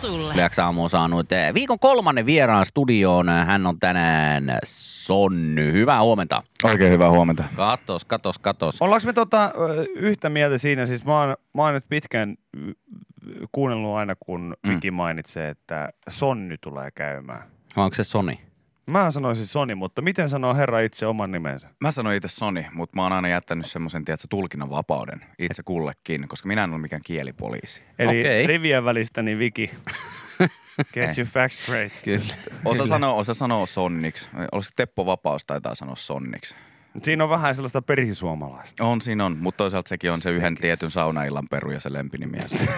sulle. Aamu on saanut eh, viikon kolmannen vieraan studioon. Hän on tänään Sonny. Hyvää huomenta. Oikein hyvää huomenta. Katos, katos, katos. Ollaanko me tota, yhtä mieltä siinä? Siis mä oon, mä oon nyt pitkään kuunnellut aina, kun Mm. Viki mainitsee, että Sonny tulee käymään. Onko se Sony? Mä sanoisin Soni, mutta miten sanoo herra itse oman nimensä? Mä sanoin itse Soni, mutta mä oon aina jättänyt semmoisen, tiedätkö, tulkinnan vapauden itse kullekin, koska minä en ole mikään kielipoliisi. Eli Okei. rivien välistä, niin Viki. Get your facts straight. Kyllä. Osa sanoo, osa sanoo Sonniksi. Olisiko Teppo Vapaus taitaa sanoa Sonniksi? Siinä on vähän sellaista perisuomalaista. On siinä on, mutta toisaalta sekin on se yhden tietyn saunaillan peru ja se lempinimi. ja se-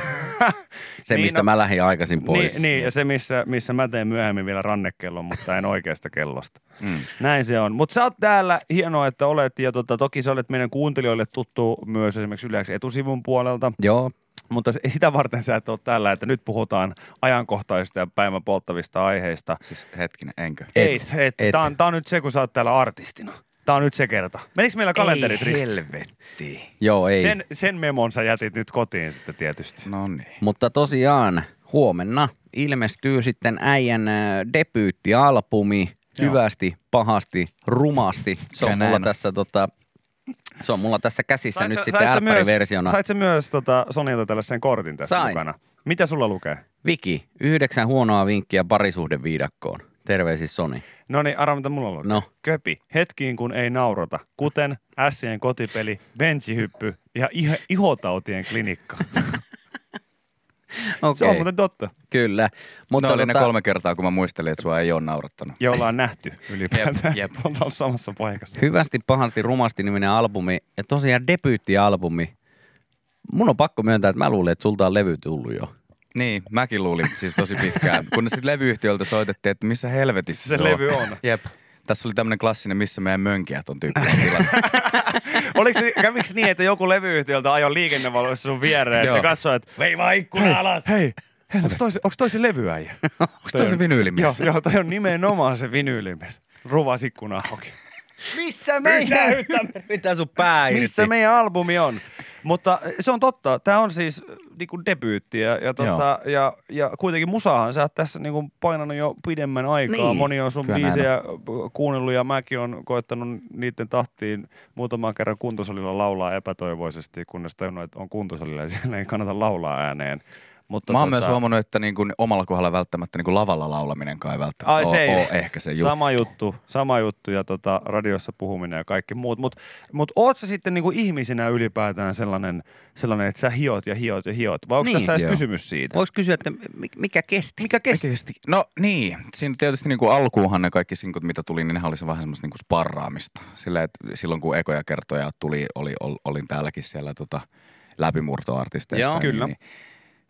Se, Niin, mistä no- mä lähdin aikaisin pois. Niin, niin, ja se, missä, missä mä teen myöhemmin vielä rannekellon, mutta en oikeasta kellosta. Mm. Näin se on. Mutta sä oot täällä, hienoa, että olet, ja tota, toki sä olet meidän kuuntelijoille tuttu myös esimerkiksi Yleäksi etusivun puolelta, Joo, mutta sitä varten sä et ole täällä, että nyt puhutaan ajankohtaisista ja päivän polttavista aiheista. Siis hetkinen, enkö? Et, et, et. et. Tää, on, tää on nyt se, kun sä oot täällä artistina. Tää on nyt se kerta. Menikö meillä kalenterit Ei ristiin? helvetti. joo ei. Sen, sen memon sä jätit nyt kotiin sitten tietysti. No niin. Mutta tosiaan huomenna ilmestyy sitten äijän äh, debyyttialbumi. Joo. Hyvästi, pahasti, rumasti. Se on mulla tässä tota, se on mulla tässä käsissä Sait nyt sä- sitten sait sä myös, älppäriversiona. sait sä myös tota Sonilta tällaisen kortin tässä Sain. mukana? Mitä sulla lukee? Viki, yhdeksän huonoa vinkkiä parisuhdeviidakkoon. Terveisis Soni. No niin, arvo mitä mulla lukee. No. Köpi, hetkiin kun ei naurata, kuten Sien kotipeli, benchihyppy ja iho- ihotautien klinikka. Okei, Se on muuten totta, kyllä. Mutta Mutta no oli ne tota, kolme kertaa, kun mä muistelin, että sua ei ole naurattanut. jolla on nähty ylipäätään. Jep, jep. Ollaan samassa paikassa. Hyvästi, pahasti, rumasti niminen albumi ja tosiaan debyyttialbumi. Mun on pakko myöntää, että mä luulin, että sulta on levy tullut jo. Niin, mäkin luulin siis tosi pitkään. Kun sitten levyyhtiöltä soitettiin, että missä helvetissä Se se, levy on. on. Jep. Tässä oli tämmöinen klassinen, missä meidän mönkijät on tyyppinen tilanne. Oliko se, kävikö niin, että joku levyyhtiöltä ajoi liikennevaloissa sun viereen Joo. ja katsoi, että vei vaan ikkuna alas. Hei, onko toi, se- onks toi se levyäijä? Onko toi se vinyylimies? Joo, joo, toi on nimenomaan se vinyylimies. Ruvas ikkuna auki. Missä meidän? Mitä sun pää irti? Missä meidän albumi on? Mutta se on totta. Tämä on siis niinku debyytti ja, ja, tota, ja, ja kuitenkin musahan sä oot tässä niinku painanut jo pidemmän aikaa. Niin. Moni on sun Kyllä näin biisejä kuunnellut ja mäkin on koettanut niiden tahtiin muutaman kerran kuntosalilla laulaa epätoivoisesti, kunnes tajunnut, että on kuntosalilla ja siellä ei kannata laulaa ääneen. Mutta Mä oon tota, myös huomannut, että niin kuin omalla kohdalla välttämättä niin kuin lavalla laulaminen kai välttämättä Ai, se ei- ole, ole ehkä se juttu. Sama juttu, sama juttu ja tota, radiossa puhuminen ja kaikki muut. Mutta mut oot sä sitten niinku ihmisenä ylipäätään sellainen, sellainen, että sä hiot ja hiot ja hiot? Vai onko Niin, tässä edes kysymys siitä? Voiko kysyä, että mi- mikä kesti? Mikä kesti? Oikeesti? No niin, siinä tietysti niin kuin alkuunhan ne kaikki sinkut, mitä tuli, niin ne oli se vähän semmoista niin kuin sparraamista. Sillä, että silloin kun ekoja kertoja tuli, oli, ol, olin täälläkin siellä tota, läpimurtoartisteissa. Joo, kyllä. Niin,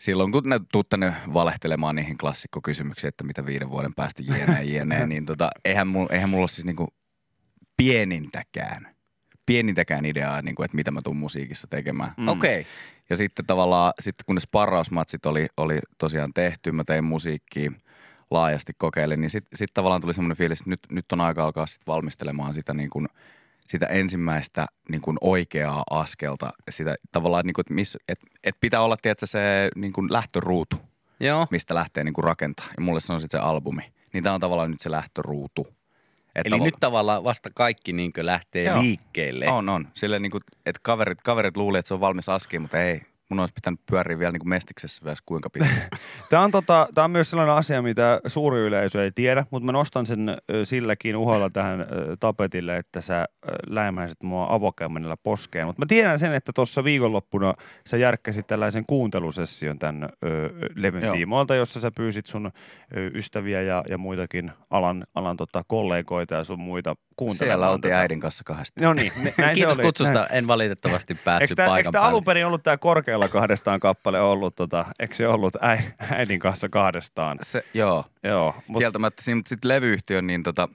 silloin kun ne tuutte ne valehtelemaan niihin klassikkokysymyksiin, että mitä viiden vuoden päästä jne, jne, niin tota, eihän, mulla, eihän mulla ole siis niin kuin pienintäkään, pienintäkään ideaa, niin kuin, että mitä mä tuun musiikissa tekemään. Mm. Okei. Okay. Ja sitten tavallaan, sitten kun ne sparrausmatsit oli, oli tosiaan tehty, mä tein musiikkia laajasti kokeilin, niin sitten sit tavallaan tuli semmoinen fiilis, että nyt, nyt on aika alkaa sit valmistelemaan sitä, niin kuin, sitä ensimmäistä niin kuin oikeaa askelta. Sitä tavallaan, niin kuin, että, miss, et, et pitää olla tiedätkö, se niin kuin lähtöruutu, Joo. mistä lähtee niin kuin rakentaa. Ja mulle se on sitten se albumi. Niin tämä on tavallaan nyt se lähtöruutu. Et Eli tavalla- nyt tavallaan vasta kaikki niin lähtee Joo. liikkeelle. On, on. Silleen niin kuin, että kaverit, kaverit luuli, että se on valmis aski, mutta ei. Mun olisi pitänyt pyöriä vielä niin kuin mestiksessä vielä kuinka pitkään. Tämä on, tota, tää on myös sellainen asia, mitä suuri yleisö ei tiedä, mutta mä nostan sen silläkin uholla tähän tapetille, että sä ö, läimäisit mua avokämmenellä poskeen. Mutta mä tiedän sen, että tuossa viikonloppuna sä järkkäsit tällaisen kuuntelusession tämän ö, levyn Joo. tiimoilta, jossa sä pyysit sun ystäviä ja, ja muitakin alan, alan tota, kollegoita ja sun muita kuuntelemaan. Siellä oltiin tätä. äidin kanssa kahdesti. No niin, näin Kiitos se oli. kutsusta. Näin. En valitettavasti Eikö päässyt tämä, eikö paikan tämä päälle. alun perin ollut tämä korkealla kahdestaan kappale ollut, tota, eikö se ollut äi, äidin kanssa kahdestaan? Se, joo, Joo, Mut, mutta kieltämättä. Mutta sitten levyyhtiö, niin tota,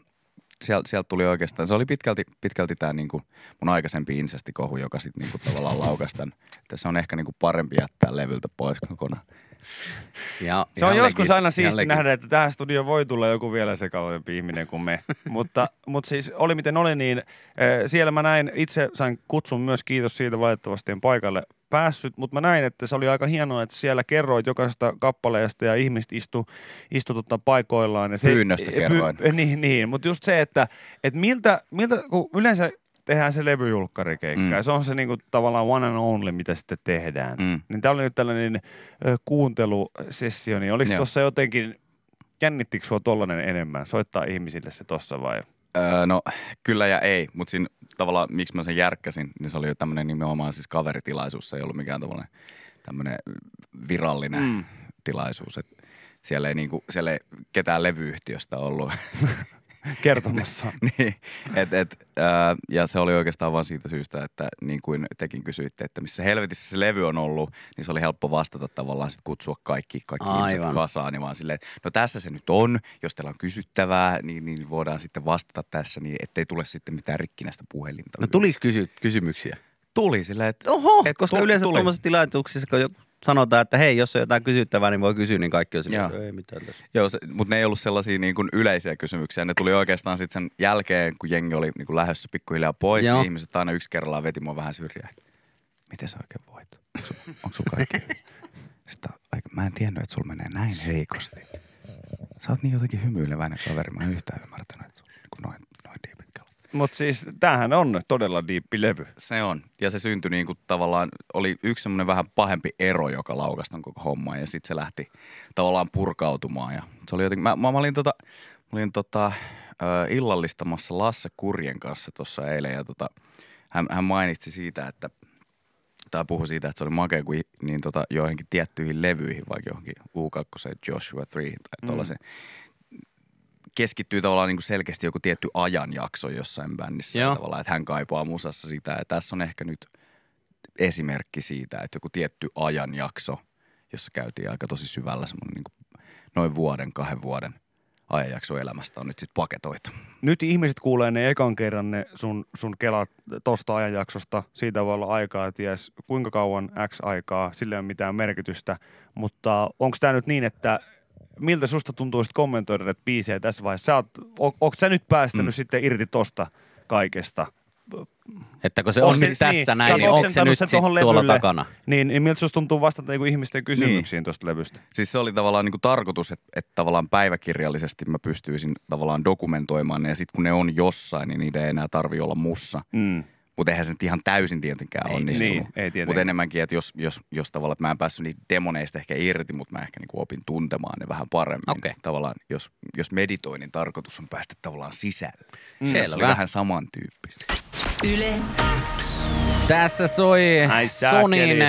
sieltä, sieltä tuli oikeastaan, se oli pitkälti, pitkälti tämä niinku mun aikaisempi insestikohu, joka sitten niinku tavallaan laukasi tämän. Se on ehkä niinku parempi jättää levyltä pois kokonaan. Ja, se on joskus legit- aina siisti nähdä, että tähän studioon voi tulla joku vielä sekavampi ihminen kuin me. mutta, mutta siis oli miten oli, niin eh, siellä mä näin, itse sain kutsun myös, kiitos siitä, valitettavasti en paikalle päässyt, mutta mä näin, että se oli aika hienoa, että siellä kerroit jokaisesta kappaleesta ja ihmiset istu, istu tota paikoillaan. Ja se, Pyynnöstä kerroin. Py, niin, niin, mutta just se, että, että miltä, miltä, kun yleensä tehdään se levyjulkkarikeikka mm. ja se on se niinku tavallaan one and only, mitä sitten tehdään. Mm. Niin tää oli nyt tällainen ö, kuuntelusessio, niin olisi Joo. tuossa jotenkin, jännittikö sua tollanen enemmän, soittaa ihmisille se tossa vai? Öö, no kyllä ja ei, mutta siinä tavallaan miksi mä sen järkkäsin, niin se oli jo tämmöinen nimenomaan siis kaveritilaisuus. Se ei ollut mikään tavallaan tämmöinen virallinen mm. tilaisuus. Et siellä, ei niinku, siellä ei ketään levyyhtiöstä ollut. Kertomassa. niin, et, et, ää, ja se oli oikeastaan vain siitä syystä, että niin kuin tekin kysyitte, että missä helvetissä se levy on ollut, niin se oli helppo vastata tavallaan sit kutsua kaikki, kaikki Aivan. ihmiset kasaan. Niin vaan silleen, no tässä se nyt on, jos teillä on kysyttävää, niin, niin voidaan sitten vastata tässä, niin ettei tule sitten mitään rikkinäistä puhelinta. No tuliko kysy- kysymyksiä? Tuli silleen, että Oho, Et koska tu- yleensä tuli. tuommoisissa tilaisuuksissa, kun sanotaan, että hei, jos on jotain kysyttävää, niin voi kysyä, niin kaikki on Joo. ei mitään tässä. Joo, se, mutta ne ei ollut sellaisia niin kuin yleisiä kysymyksiä. Ne tuli oikeastaan sitten sen jälkeen, kun jengi oli niin kuin lähdössä pikkuhiljaa pois, Joo. niin ihmiset aina yksi kerrallaan veti mua vähän syrjään. Miten sä oikein voit? Onko sul kaikki? Aika, mä en tiennyt, että sulla menee näin heikosti. Sä oot niin jotenkin hymyileväinen kaveri. Mä en yhtään ymmärtänyt, että sulla on niin noin, noin diipit kelat. Mutta siis tämähän on todella diippi levy. Se on. Ja se syntyi niin kuin tavallaan, oli yksi semmoinen vähän pahempi ero, joka laukasi ton koko homman. Ja sitten se lähti tavallaan purkautumaan. Ja se oli jotenkin, mä, mä, mä olin, tota, mä olin tota, ö, illallistamassa Lasse Kurjen kanssa tuossa eilen. Ja tota, hän, hän mainitsi siitä, että tai puhui siitä, että se oli makea, kun i- niin tota, joihinkin tiettyihin levyihin, vaikka johonkin U2, Joshua 3 tai tuollaiseen, keskittyy tavallaan niin kuin selkeästi joku tietty ajanjakso jossain bändissä. Joo. Tavallaan, että hän kaipaa musassa sitä. Ja tässä on ehkä nyt esimerkki siitä, että joku tietty ajanjakso, jossa käytiin aika tosi syvällä semmoinen niin kuin noin vuoden, kahden vuoden ajanjakso elämästä on nyt sitten paketoitu. Nyt ihmiset kuulee ne ekan kerran ne sun, sun kelat tosta ajanjaksosta. Siitä voi olla aikaa, ties kuinka kauan X aikaa, sillä ei ole mitään merkitystä. Mutta onko tämä nyt niin, että miltä susta tuntuu sit kommentoida näitä biisejä tässä vaiheessa? Sä oot, on, onko sä nyt päästänyt mm. sitten irti tosta kaikesta? Että kun se On on, nyt tässä niin, näin, niin onko se nyt sit tohon tuolla levylle. takana? Niin, niin miltä susta tuntuu vastata niinku ihmisten kysymyksiin tuosta levystä? Siis se oli tavallaan niin kuin tarkoitus, että, että tavallaan päiväkirjallisesti mä pystyisin tavallaan dokumentoimaan ne ja sitten kun ne on jossain, niin niitä ei enää tarvi olla mussa. Mm. Mutta eihän se nyt ihan täysin tietenkään Ei, onnistunut. niin, ei tietenkään. Mutta enemmänkin, että jos, jos, jos tavallaan, että mä en päässyt niitä demoneista ehkä irti, mutta mä ehkä niinku opin tuntemaan ne vähän paremmin. Okei. Tavallaan, jos, jos meditoinnin tarkoitus on päästä tavallaan sisälle. Mm. Se Selvä. oli vähän samantyyppistä. Yle Tässä soi Ai. Sonin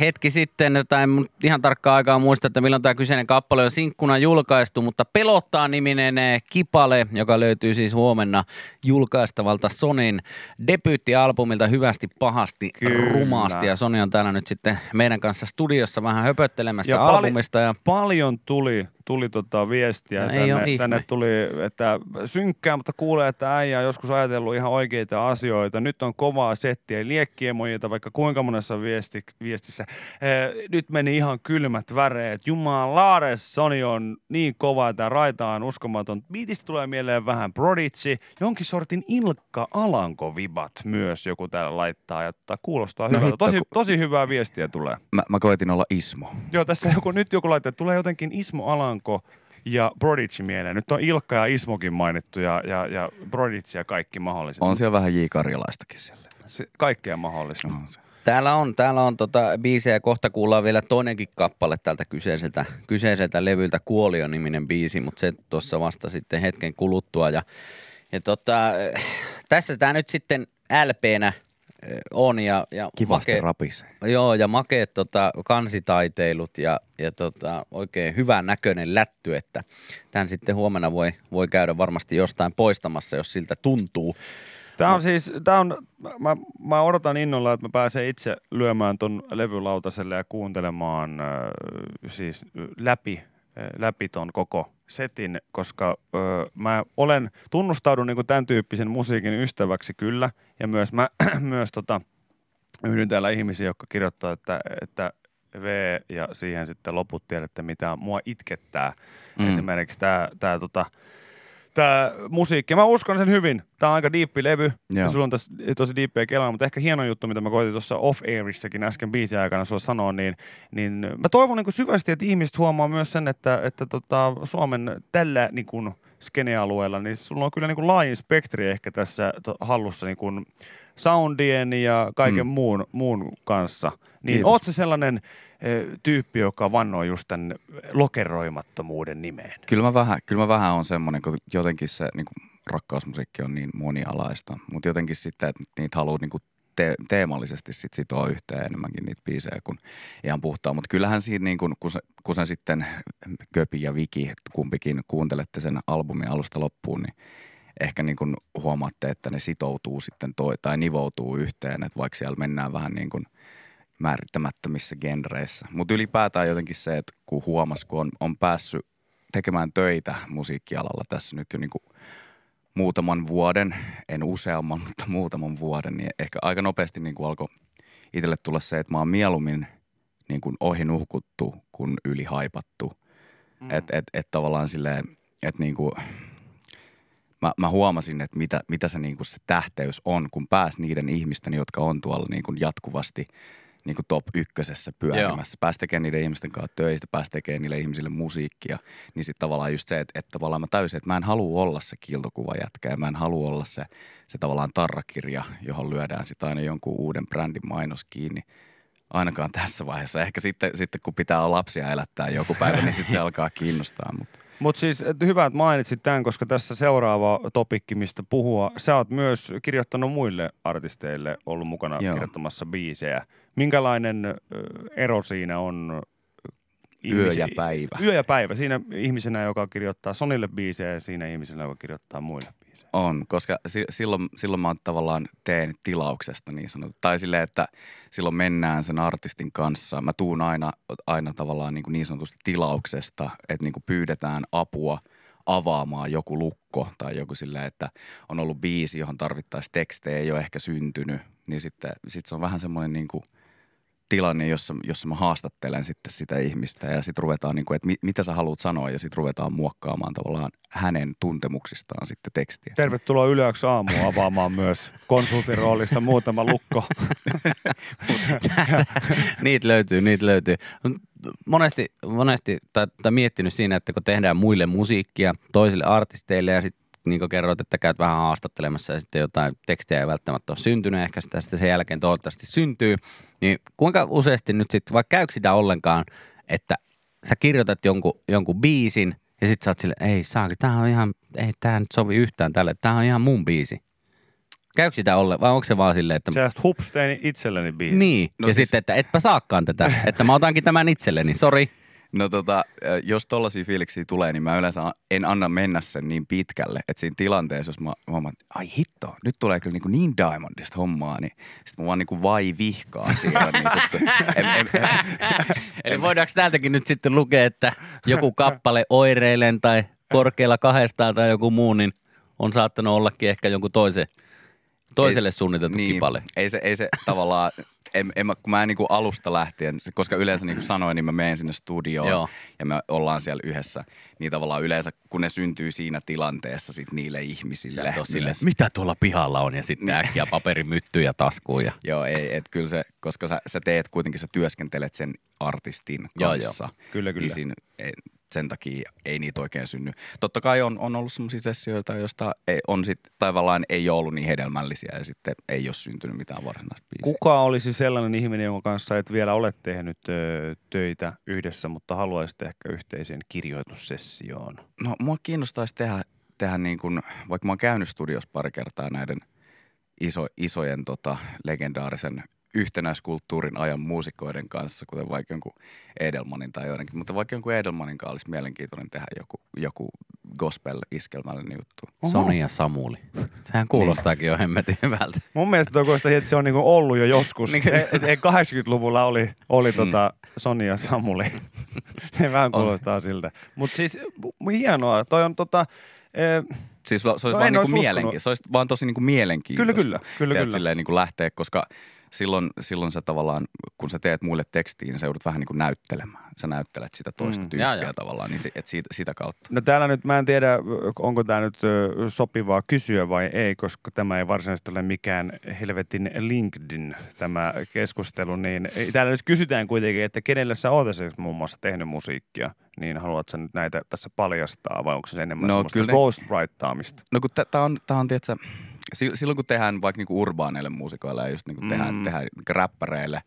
hetki sitten, tai en ihan tarkkaa aikaa muista, että milloin tämä kyseinen kappale on sinkkuna julkaistu, mutta Pelottaa niminen eh, kipale, joka löytyy siis huomenna julkaistavalta Sonin debyyttialbumilta hyvästi, pahasti, Kyllä. rumaasti. Ja Soni on täällä nyt sitten meidän kanssa studiossa vähän höpöttelemässä Ja albumista. Ja Paljon tuli, tuli tota viestiä. No tänne, tänne tuli, että synkkää, mutta kuulee, että äijä on joskus ajatellut ihan oikeita asioita. Nyt on kovaa settiä, liekkiemojita vaikka kuinka monessa viesti, viestissä. Eh, nyt meni ihan kylmät väreet. Jumalaudes, Sony on niin kova, että raita on uskomaton. Biitistä tulee mieleen vähän Prodigy, jonkin sortin Ilkka Alanko-vibat myös joku täällä laittaa. Ja tota, kuulostaa No hyvältä. hitto, Tosi, tosi hyvää viestiä tulee. Mä, mä koitin olla Ismo. Joo, tässä joku, nyt joku laittaa, että tulee jotenkin Ismo Alanko ja Prodigy mieleen. Nyt on Ilkka ja Ismokin mainittu ja, ja, ja Prodigy ja kaikki mahdolliset. On siellä vähän J. Karjalaistakin siellä. Se, kaikkea mahdollista. On se. Täällä on, täällä on tota biisejä, kohta kuullaan vielä toinenkin kappale tältä kyseiseltä, kyseiseltä levyltä, Kuolio-niminen biisi, mutta se tuossa vasta sitten hetken kuluttua. Ja, ja tota, tässä tämä nyt sitten LPnä on ja, ja Kivasti make- rapisee. Joo, ja makeet tota, kansitaiteilut ja, ja tota, oikein hyvän näköinen lätty, että tämän sitten huomenna voi, voi käydä varmasti jostain poistamassa, jos siltä tuntuu. Tämä on siis, tämä on, mä, mä odotan innolla, että mä pääsen itse lyömään ton levylautaselle ja kuuntelemaan äh, siis läpi, äh, läpi ton koko setin, koska äh, mä olen, tunnustaudun niin tämän tyyppisen musiikin ystäväksi kyllä, ja myös mä myös tota, yhdyn täällä ihmisiä, jotka kirjoittaa, että, että V ja siihen sitten loput tiedätte, mitä mua itkettää. Mm. Esimerkiksi tämä, tämä tota, tämä musiikki. Mä uskon sen hyvin. Tämä on aika diippi levy. Ja Joo. sulla on tässä tosi diippiä kelaa, mutta ehkä hieno juttu, mitä mä koitin tuossa off-airissakin äsken biisin aikana sulla sanoa, niin, niin mä toivon niin kuin syvästi, että ihmiset huomaa myös sen, että, että tota, Suomen tällä niin kuin skenealueella, niin sulla on kyllä niin kuin laajin spektri ehkä tässä hallussa niin kuin soundien ja kaiken Mm. muun, muun kanssa. Niin Kiitos. oot se sellainen tyyppi, joka vannoo just tämän lokeroimattomuuden nimeen? Kyllä mä vähän, kyllä mä vähän on semmoinen, kun jotenkin se niin kuin rakkausmusiikki on niin monialaista, mutta jotenkin sitten, että niitä haluaa niin kuin te- teemallisesti sit sitoa yhteen enemmänkin niitä biisejä kuin ihan puhtaan. Mutta kyllähän siinä, niin kuin, kun, se, kun se sitten Köpi ja Viki, kumpikin kuuntelette sen albumin alusta loppuun, niin ehkä niin kuin huomaatte, että ne sitoutuu sitten toi, tai nivoutuu yhteen, että vaikka siellä mennään vähän niin kuin määrittämättömissä genreissä. Mutta ylipäätään jotenkin se, että kun huomas, kun on, on päässyt tekemään töitä musiikkialalla tässä nyt jo niin kuin muutaman vuoden, en useamman, mutta muutaman vuoden, niin ehkä aika nopeasti niin kuin alkoi itselle tulla se, että mä oon mieluummin niin kuin ohi nuhkuttu kuin yli haipattu. Mm. Että et, et tavallaan silleen, että niin kuin, mä, mä huomasin, että mitä, mitä se, niin kuin se tähteys on, kun pääs niiden ihmisten, jotka on tuolla niin kuin jatkuvasti niin kuin top ykkösessä pyörimässä. Pääsi tekemään niiden ihmisten kanssa töitä, pääsi tekemään niille ihmisille musiikkia. Niin sitten tavallaan just se, että, että tavallaan mä täysin, että mä en halua olla se kiiltokuva jätkä ja mä en halua olla se, se tavallaan tarrakirja, johon lyödään sitten aina jonkun uuden brändin mainos kiinni. Ainakaan tässä vaiheessa. Ehkä sitten, sitten kun pitää lapsia elättää joku päivä, niin sitten se alkaa kiinnostaa. Mutta Mutta siis et hyvä, että mainitsit tämän, koska tässä seuraava topikki, mistä puhua. Sä oot myös kirjoittanut muille artisteille, ollut mukana Joo. kirjoittamassa biisejä. Minkälainen ero siinä on? ö, Yö ihmisi- ja päivä. Yö ja päivä. Siinä ihmisenä, joka kirjoittaa Sonille biisejä ja siinä ihmisenä, joka kirjoittaa muille biisejä. On, koska si- silloin, silloin mä tavallaan teen tilauksesta niin sanottu. Tai silleen, että silloin mennään sen artistin kanssa. Mä tuun aina, aina tavallaan niin, kuin niin sanotusti tilauksesta, että niin kuin pyydetään apua avaamaan joku lukko tai joku silleen, että on ollut biisi, johon tarvittaisiin tekstejä, ei ole ehkä syntynyt. Niin sitten sit se on vähän semmoinen niin kuin tilanne, jossa, jossa mä haastattelen sitten sitä ihmistä ja sitten ruvetaan, niin kuin, että mi- mitä sä haluat sanoa ja sitten ruvetaan muokkaamaan tavallaan hänen tuntemuksistaan sitten tekstiä. Tervetuloa Yleäksi aamuun avaamaan myös konsultin roolissa muutama lukko. niitä löytyy, niitä löytyy. Monesti, monesti tai, tai miettinyt siinä, että kun tehdään muille musiikkia, toisille artisteille ja sitten niin kuin kerroit, että käyt vähän haastattelemassa ja sitten jotain tekstiä ei välttämättä ole syntynyt, ehkä sitä sitten sen jälkeen toivottavasti syntyy, niin kuinka useasti nyt sitten, vaikka käykö sitä ollenkaan, että sä kirjoitat jonkun, jonkun biisin ja sitten sä oot silleen, ei saaki, tää on ihan, ei tää nyt sovi yhtään tälle, tää on ihan mun biisi. Käykö sitä ollenkaan, vai onko se vaan silleen, että Sä hups tein itselleni biisin. niin, No no ja siis- sitten, että etpä saakaan tätä, että mä otankin tämän itselleni, sori. No tota, jos tollaisia fiiliksiä tulee, niin mä yleensä en anna mennä sen niin pitkälle, että siinä tilanteessa, jos mä huomaan, että ai hitto, nyt tulee kyllä niin, kuin niin diamondista hommaa, niin sitten mä vaan niin kuin vai vihkaa siihen. niin kuin, en, en, Eli voidaanko täältäkin nyt sitten lukea, että joku kappale oireilen tai korkealla kahdestaan tai joku muu, niin on saattanut ollakin ehkä jonkun toisen, toiselle suunniteltu niin, kipale. Ei se, ei se tavallaan, en, en, mä- kun mä en niin kuin alusta lähtien, koska yleensä niin kuin sanoin, niin mä menen sinne studioon Joo. ja me ollaan siellä yhdessä, niin tavallaan yleensä kun ne syntyy siinä tilanteessa sit niille ihmisille. Yleensä- mitä tuolla pihalla on ja sitten äkkiä paperi myttyy ja taskuun. Ja... Joo, ei, et kyllä se, koska sä, sä teet kuitenkin, sä työskentelet sen artistin Joo, kanssa. joo. Kyllä, kyllä. Niin siinä, ei, sen takia ei niitä oikein synny. Totta kai on, on ollut sellaisia sessioita, joista ei, on sit, tavallaan ei ole ollut niin hedelmällisiä ja sitten ei ole syntynyt mitään varsinaista biisiä. Kuka olisi sellainen ihminen, jonka kanssa et vielä ole tehnyt ö, töitä yhdessä, mutta haluaisit ehkä yhteiseen kirjoitussessioon? No mua kiinnostaisi tehdä, tehdä niin kuin, vaikka mä oon käynyt studiossa pari kertaa näiden iso, isojen tota, legendaarisen yhtenäiskulttuurin ajan muusikoiden kanssa, kuten vaikka jonkun Edelmanin tai joidenkin, mutta vaikka jonkun Edelmanin kanssa olisi mielenkiintoinen tehdä joku, joku gospel-iskelmällinen juttu. Soni ja Samuli. Sehän kuulostaakin jo hemmetin hyvältä. Mun mielestä toi kuulostaa, että se on niinku ollut jo joskus. Niin. e, e, 80-luvulla oli, oli tota Soni ja Samuli. se vähän kuulostaa siltä. Mutta siis hienoa. Toi on tota... E, Siis se olisi No vaan niin uskonut. mielenki- se olisi vaan tosi niin kuin mielenkiintoista. Kyllä, kyllä. Kyllä, kyllä. Silleen niin kuin lähteä, koska silloin, silloin sä tavallaan, kun sä teet muille tekstiin, niin sä joudut vähän niin kuin näyttelemään. Sä näyttelet sitä toista Mm. mm. Jaa, tyyppiä jaa. tavallaan, niin et siitä, sitä kautta. No täällä nyt, mä en tiedä, onko tämä nyt sopivaa kysyä vai ei, koska tämä ei varsinaisesti ole mikään helvetin LinkedIn tämä keskustelu, niin täällä nyt kysytään kuitenkin, että kenelle sä oot esimerkiksi muun muassa tehnyt musiikkia, niin haluatko sä nyt näitä tässä paljastaa vai onko se enemmän No, semmoista kyllä ne- ghostwriteaamista? No kun tämä on, tää on silloin kun tehdään vaikka niinku urbaaneille muusikoille ja just niinku tehdään, Mm. tehdään niinku räppäreille,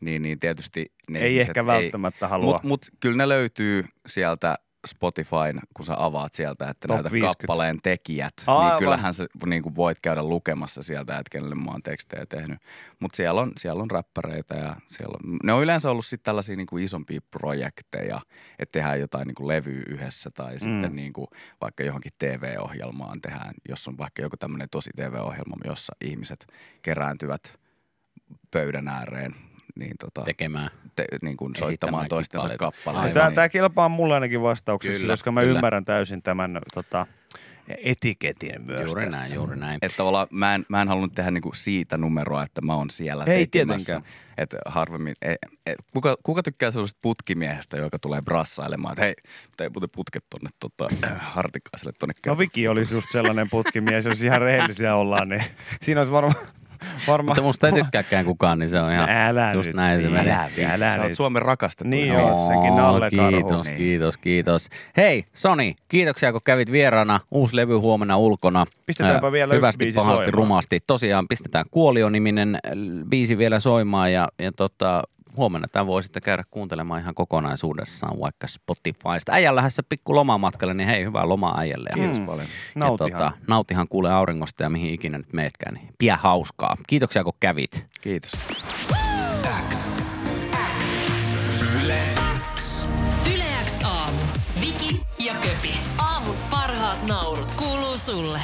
niin, niin tietysti ne Ei ehkä välttämättä halua. Mutta mut, kyllä ne löytyy sieltä Spotifyn, kun sä avaat sieltä, että Top näytä 50. kappaleen tekijät, Aivan. niin kyllähän sä niin kuin voit käydä lukemassa sieltä, että kenelle mä oon tekstejä tehnyt. Mutta siellä on, siellä on räppäreitä ja siellä on, ne on yleensä ollut sitten tällaisia niin kuin isompia projekteja, että tehdään jotain niin kuin levyä yhdessä tai mm. sitten niin kuin vaikka johonkin TV-ohjelmaan tehdään, jos on vaikka joku tämmöinen tosi TV-ohjelma, jossa ihmiset kerääntyvät pöydän ääreen, niin tota, tekemään. te, niin kuin soittamaan toistensa kappaleita. Tämä, niin- tämä kelpaa mulle ainakin vastaukseksi, Kyllä, koska mä kyllä. ymmärrän täysin tämän tota, etiketin myös Juuri tässä. näin, juuri näin. Että tavallaan mä en, mä en halunnut tehdä niinku siitä numeroa, että mä oon siellä Ei tekemässä. tietenkään. Että harvemmin, e, e, kuka, kuka tykkää sellaisesta putkimiehestä, joka tulee brassailemaan, että hei, ei muuten putket tonne tota, hartikaiselle tonne No Viki olisi just sellainen putkimies, jos ihan rehellisiä ollaan, niin siinä olisi varmaan... Varma, Mutta musta ei tykkääkään kukaan, niin se on ihan Älä just nyt, näin se niin. menee. Älä Älä Sä oot nyt. Suomen rakastettu. Niin ihan. joo. senkin Nalle Karhu. kiitos, Niin. kiitos, kiitos. Hei, Soni, kiitoksia kun kävit vieraana. Uusi levy huomenna ulkona. Pistetäänpä Ää, vielä yksi Hyvästi, biisi pahasti, soimaan. rumasti. Tosiaan pistetään Kuolio-niminen biisi vielä soimaan ja, ja tota, huomenna tämä voi sitten käydä kuuntelemaan ihan kokonaisuudessaan vaikka Spotifysta. Äijän lähdössä pikku lomamatkalle, niin hei, hyvää lomaa äijälle. Ja- Kiitos Mm. paljon. Ja Nautihan. tota, nautihan kuule auringosta ja mihin ikinä nyt meetkään. Niin pidä hauskaa. Kiitoksia kun kävit. Kiitos. Yle Yle X aamu. Viki ja Köpi. Aamun parhaat naurut kuuluu sulle.